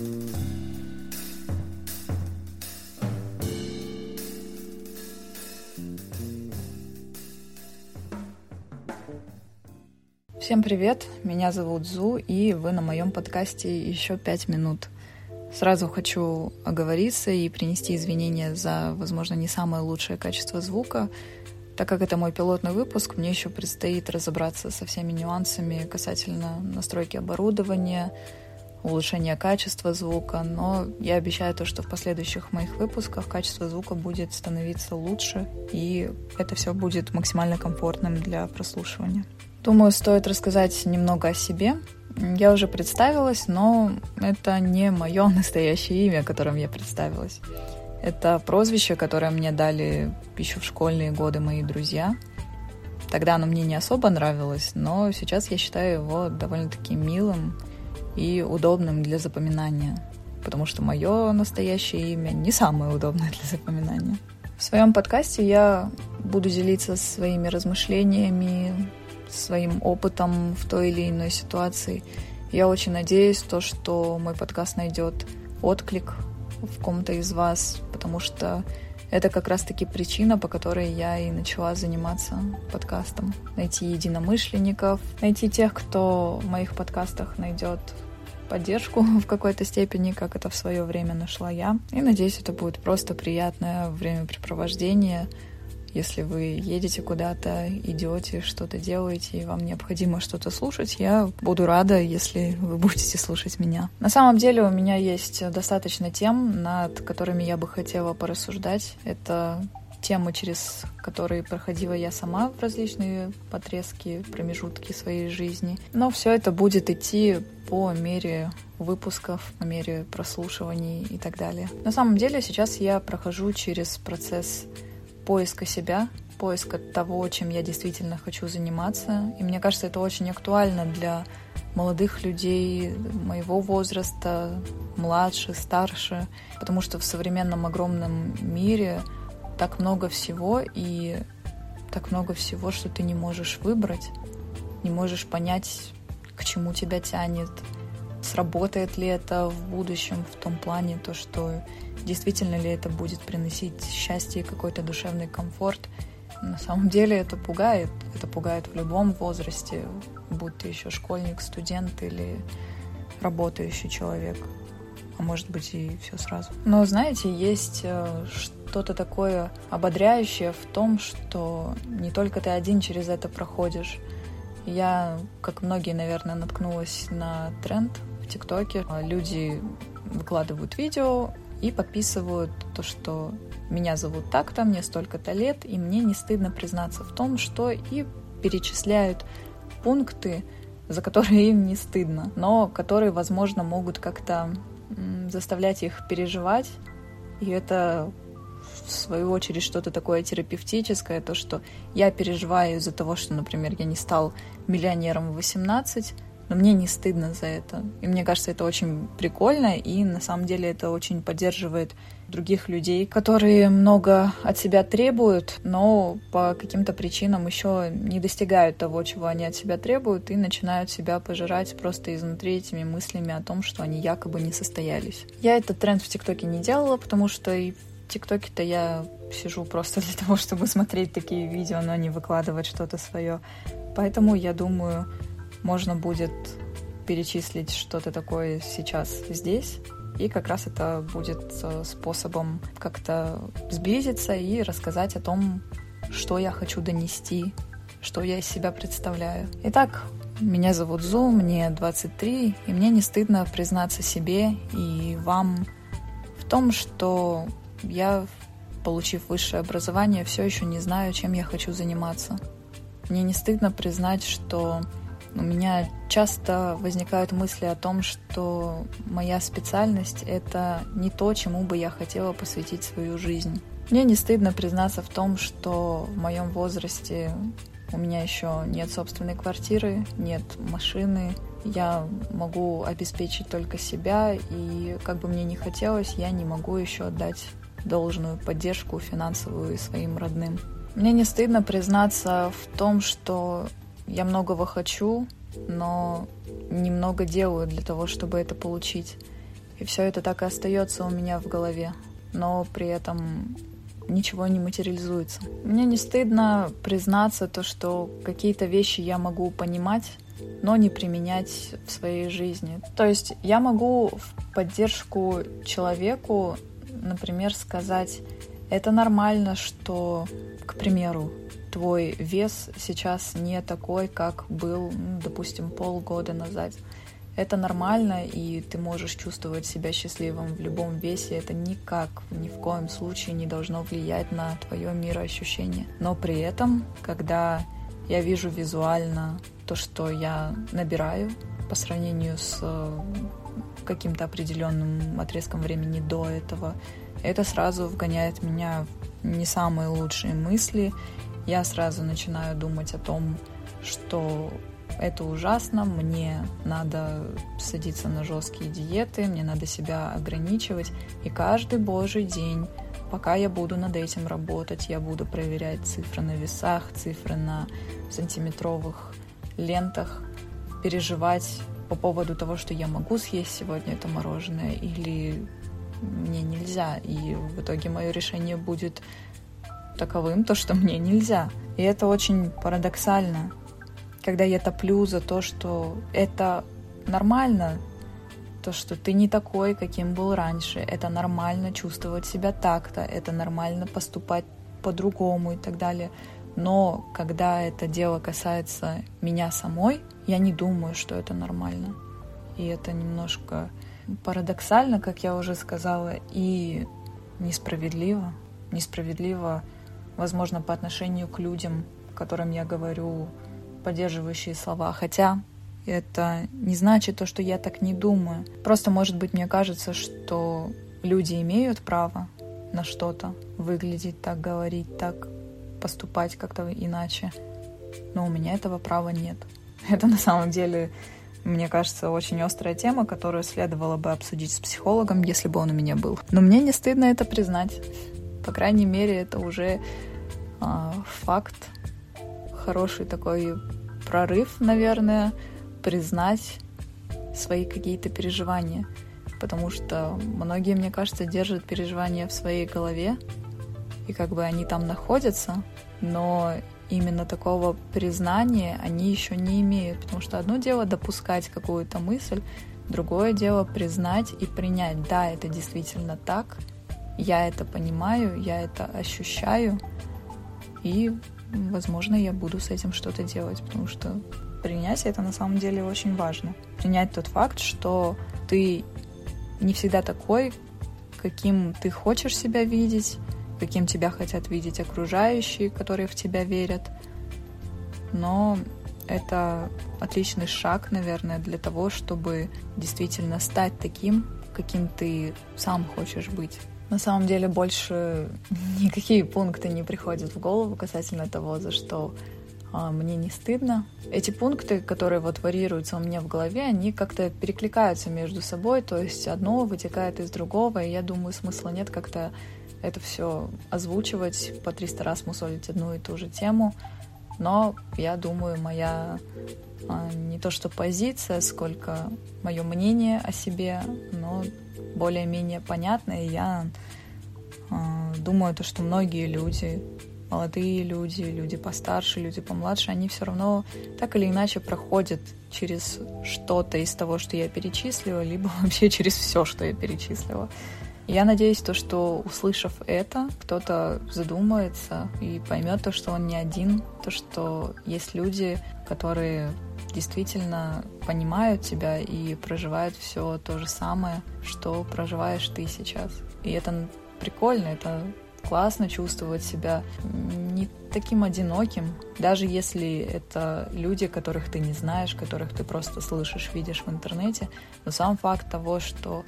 Всем привет, меня зовут Зу, и вы на моем подкасте «Еще пять минут». Сразу хочу оговориться и принести извинения за, возможно, не самое лучшее качество звука. Так как это мой пилотный выпуск, мне еще предстоит разобраться со всеми нюансами касательно настройки оборудования, улучшения качества звука, но я обещаю то, что в последующих моих выпусках качество звука будет становиться лучше, и это все будет максимально комфортным для прослушивания. Думаю, стоит рассказать немного о себе. Я уже представилась, но это не мое настоящее имя, которым я представилась. Это прозвище, которое мне дали еще в школьные годы мои друзья. Тогда оно мне не особо нравилось, но сейчас я считаю его довольно-таки милым и удобным для запоминания, потому что мое настоящее имя не самое удобное для запоминания. В своем подкасте я буду делиться своими размышлениями, своим опытом в той или иной ситуации. Я очень надеюсь, то, что мой подкаст найдет отклик в ком-то из вас, потому что это как раз-таки причина, по которой я и начала заниматься подкастом. Найти единомышленников, найти тех, кто в моих подкастах найдет поддержку в какой-то степени, как это в свое время нашла я. И надеюсь, это будет просто приятное времяпрепровождение, если вы едете куда-то, идете, что-то делаете, и вам необходимо что-то слушать, я буду рада, если вы будете слушать меня. На самом деле у меня есть достаточно тем, над которыми я бы хотела порассуждать. Это темы, через которые проходила я сама в различные подрезки, промежутки своей жизни. Но все это будет идти по мере выпусков, по мере прослушиваний и так далее. На самом деле сейчас я прохожу через процесс поиска себя, поиска того, чем я действительно хочу заниматься. И мне кажется, это очень актуально для молодых людей моего возраста, младше, старше, потому что в современном огромном мире так много всего и так много всего, что ты не можешь выбрать, не можешь понять, к чему тебя тянет, сработает ли это в будущем в том плане, то, что действительно ли это будет приносить счастье и какой-то душевный комфорт. На самом деле это пугает. Это пугает в любом возрасте, будь ты еще школьник, студент или работающий человек. А может быть и все сразу. Но знаете, есть э, что-то такое ободряющее в том, что не только ты один через это проходишь. Я, как многие, наверное, наткнулась на тренд в ТикТоке. Люди выкладывают видео, и подписывают то, что меня зовут так-то, мне столько-то лет, и мне не стыдно признаться в том, что и перечисляют пункты, за которые им не стыдно, но которые, возможно, могут как-то заставлять их переживать, и это свою очередь что-то такое терапевтическое, то, что я переживаю из-за того, что, например, я не стал миллионером в 18, но мне не стыдно за это. И мне кажется, это очень прикольно, и на самом деле это очень поддерживает других людей, которые много от себя требуют, но по каким-то причинам еще не достигают того, чего они от себя требуют, и начинают себя пожирать просто изнутри этими мыслями о том, что они якобы не состоялись. Я этот тренд в ТикТоке не делала, потому что и ТикТоке-то я сижу просто для того, чтобы смотреть такие видео, но не выкладывать что-то свое. Поэтому я думаю, можно будет перечислить что-то такое сейчас здесь, и как раз это будет э, способом как-то сблизиться и рассказать о том, что я хочу донести, что я из себя представляю. Итак, меня зовут Зу, мне 23, и мне не стыдно признаться себе и вам в том, что я, получив высшее образование, все еще не знаю, чем я хочу заниматься. Мне не стыдно признать, что у меня часто возникают мысли о том, что моя специальность — это не то, чему бы я хотела посвятить свою жизнь. Мне не стыдно признаться в том, что в моем возрасте у меня еще нет собственной квартиры, нет машины, я могу обеспечить только себя, и как бы мне ни хотелось, я не могу еще отдать должную поддержку финансовую своим родным. Мне не стыдно признаться в том, что я многого хочу, но немного делаю для того, чтобы это получить. И все это так и остается у меня в голове. Но при этом ничего не материализуется. Мне не стыдно признаться то, что какие-то вещи я могу понимать, но не применять в своей жизни. То есть я могу в поддержку человеку, например, сказать, это нормально, что, к примеру, твой вес сейчас не такой, как был, ну, допустим, полгода назад. Это нормально, и ты можешь чувствовать себя счастливым в любом весе. Это никак, ни в коем случае не должно влиять на твое мироощущение. Но при этом, когда я вижу визуально то, что я набираю по сравнению с каким-то определенным отрезком времени до этого, это сразу вгоняет меня в не самые лучшие мысли. Я сразу начинаю думать о том, что это ужасно, мне надо садиться на жесткие диеты, мне надо себя ограничивать. И каждый божий день, пока я буду над этим работать, я буду проверять цифры на весах, цифры на сантиметровых лентах, переживать по поводу того, что я могу съесть сегодня это мороженое или мне нельзя. И в итоге мое решение будет таковым, то, что мне нельзя. И это очень парадоксально, когда я топлю за то, что это нормально, то, что ты не такой, каким был раньше, это нормально чувствовать себя так-то, это нормально поступать по-другому и так далее. Но когда это дело касается меня самой, я не думаю, что это нормально. И это немножко парадоксально, как я уже сказала, и несправедливо. Несправедливо, возможно, по отношению к людям, которым я говорю поддерживающие слова. Хотя это не значит то, что я так не думаю. Просто, может быть, мне кажется, что люди имеют право на что-то, выглядеть так, говорить так, поступать как-то иначе. Но у меня этого права нет. Это на самом деле, мне кажется, очень острая тема, которую следовало бы обсудить с психологом, если бы он у меня был. Но мне не стыдно это признать. По крайней мере, это уже э, факт, хороший такой прорыв, наверное, признать свои какие-то переживания. Потому что многие, мне кажется, держат переживания в своей голове, и как бы они там находятся, но именно такого признания они еще не имеют. Потому что одно дело допускать какую-то мысль, другое дело признать и принять, да, это действительно так, я это понимаю, я это ощущаю, и возможно, я буду с этим что-то делать, потому что принять это на самом деле очень важно. Принять тот факт, что ты не всегда такой, каким ты хочешь себя видеть, каким тебя хотят видеть окружающие, которые в тебя верят. Но это отличный шаг, наверное, для того, чтобы действительно стать таким, каким ты сам хочешь быть. На самом деле больше никакие пункты не приходят в голову касательно того, за что а, мне не стыдно. Эти пункты, которые вот варьируются у меня в голове, они как-то перекликаются между собой, то есть одно вытекает из другого, и я думаю, смысла нет как-то это все озвучивать, по 300 раз мусолить одну и ту же тему. Но я думаю, моя а, не то что позиция, сколько мое мнение о себе, но более-менее понятно, и я э, думаю, то, что многие люди, молодые люди, люди постарше, люди помладше, они все равно так или иначе проходят через что-то из того, что я перечислила, либо вообще через все, что я перечислила. Я надеюсь, то, что услышав это, кто-то задумается и поймет то, что он не один, то, что есть люди, которые действительно понимают тебя и проживают все то же самое, что проживаешь ты сейчас. И это прикольно, это классно чувствовать себя не таким одиноким, даже если это люди, которых ты не знаешь, которых ты просто слышишь, видишь в интернете. Но сам факт того, что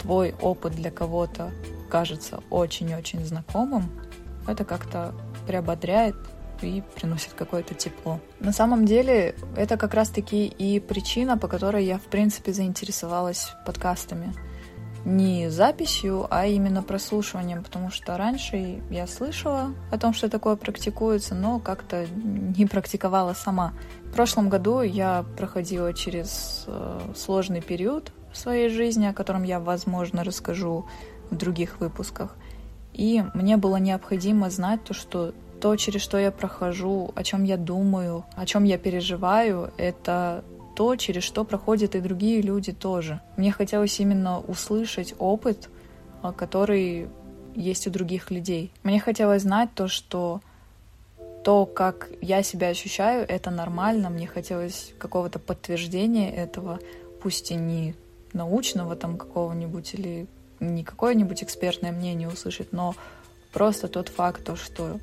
твой опыт для кого-то кажется очень-очень знакомым, это как-то приободряет и приносит какое-то тепло. На самом деле, это как раз-таки и причина, по которой я, в принципе, заинтересовалась подкастами. Не записью, а именно прослушиванием, потому что раньше я слышала о том, что такое практикуется, но как-то не практиковала сама. В прошлом году я проходила через э, сложный период в своей жизни, о котором я, возможно, расскажу в других выпусках. И мне было необходимо знать то, что то, через что я прохожу, о чем я думаю, о чем я переживаю, это то, через что проходят и другие люди тоже. Мне хотелось именно услышать опыт, а, который есть у других людей. Мне хотелось знать то, что то, как я себя ощущаю, это нормально. Мне хотелось какого-то подтверждения этого, пусть и не научного там какого-нибудь или не какое-нибудь экспертное мнение услышать, но просто тот факт, то, что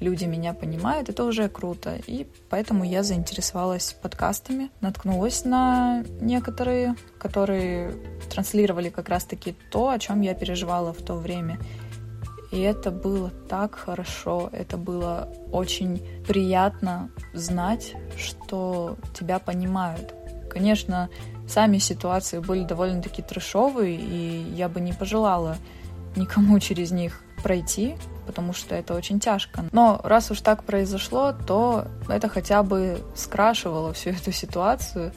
люди меня понимают, это уже круто. И поэтому я заинтересовалась подкастами, наткнулась на некоторые, которые транслировали как раз-таки то, о чем я переживала в то время. И это было так хорошо, это было очень приятно знать, что тебя понимают. Конечно, сами ситуации были довольно-таки трешовые, и я бы не пожелала никому через них пройти, потому что это очень тяжко. Но раз уж так произошло, то это хотя бы скрашивало всю эту ситуацию.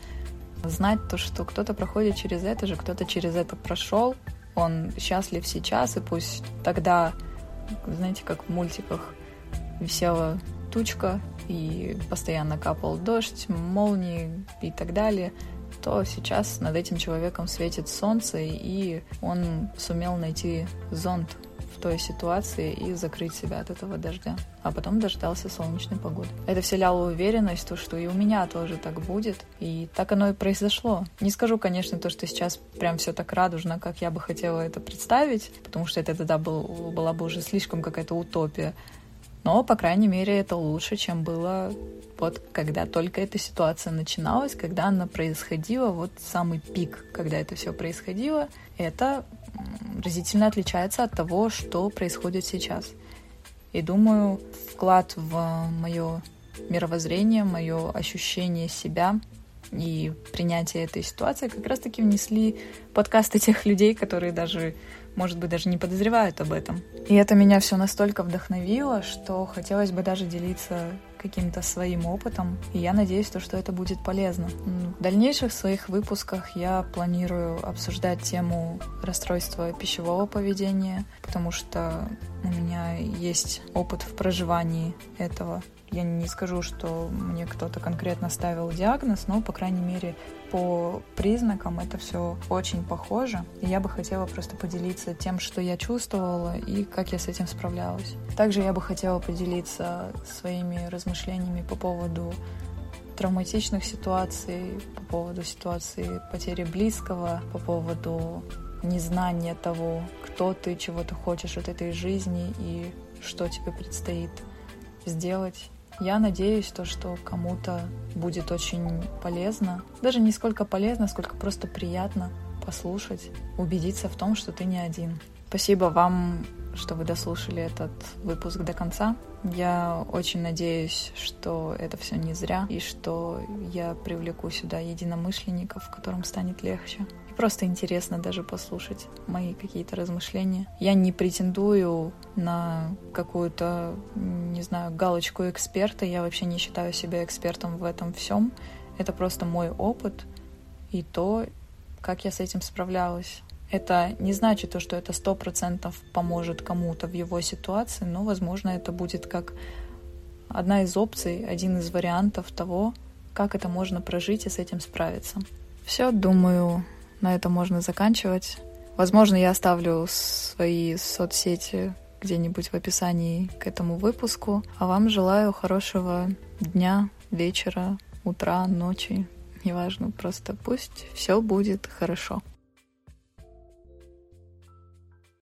Знать то, что кто-то проходит через это же, кто-то через это прошел, он счастлив сейчас, и пусть тогда, знаете, как в мультиках, висела тучка, и постоянно капал дождь, молнии и так далее, то сейчас над этим человеком светит солнце, и он сумел найти зонт в той ситуации и закрыть себя от этого дождя. А потом дождался солнечной погоды. Это вселяло уверенность, то, что и у меня тоже так будет. И так оно и произошло. Не скажу, конечно, то, что сейчас прям все так радужно, как я бы хотела это представить, потому что это тогда был, была бы уже слишком какая-то утопия. Но, по крайней мере, это лучше, чем было вот когда только эта ситуация начиналась, когда она происходила, вот самый пик, когда это все происходило, это разительно отличается от того, что происходит сейчас. И думаю, вклад в мое мировоззрение, мое ощущение себя и принятие этой ситуации как раз-таки внесли подкасты тех людей, которые даже может быть, даже не подозревают об этом. И это меня все настолько вдохновило, что хотелось бы даже делиться каким-то своим опытом, и я надеюсь, то, что это будет полезно. В дальнейших своих выпусках я планирую обсуждать тему расстройства пищевого поведения, потому что у меня есть опыт в проживании этого. Я не скажу, что мне кто-то конкретно ставил диагноз, но, по крайней мере, по признакам это все очень похоже. И я бы хотела просто поделиться тем, что я чувствовала и как я с этим справлялась. Также я бы хотела поделиться своими размышлениями по поводу травматичных ситуаций, по поводу ситуации потери близкого, по поводу незнания того, кто ты, чего ты хочешь от этой жизни и что тебе предстоит сделать я надеюсь, то, что кому-то будет очень полезно. Даже не сколько полезно, сколько просто приятно послушать, убедиться в том, что ты не один. Спасибо вам, что вы дослушали этот выпуск до конца. Я очень надеюсь, что это все не зря, и что я привлеку сюда единомышленников, которым станет легче просто интересно даже послушать мои какие-то размышления. Я не претендую на какую-то, не знаю, галочку эксперта. Я вообще не считаю себя экспертом в этом всем. Это просто мой опыт и то, как я с этим справлялась. Это не значит то, что это сто процентов поможет кому-то в его ситуации, но, возможно, это будет как одна из опций, один из вариантов того, как это можно прожить и с этим справиться. Все, думаю, на этом можно заканчивать. Возможно, я оставлю свои соцсети где-нибудь в описании к этому выпуску. А вам желаю хорошего дня, вечера, утра, ночи. Неважно, просто пусть все будет хорошо.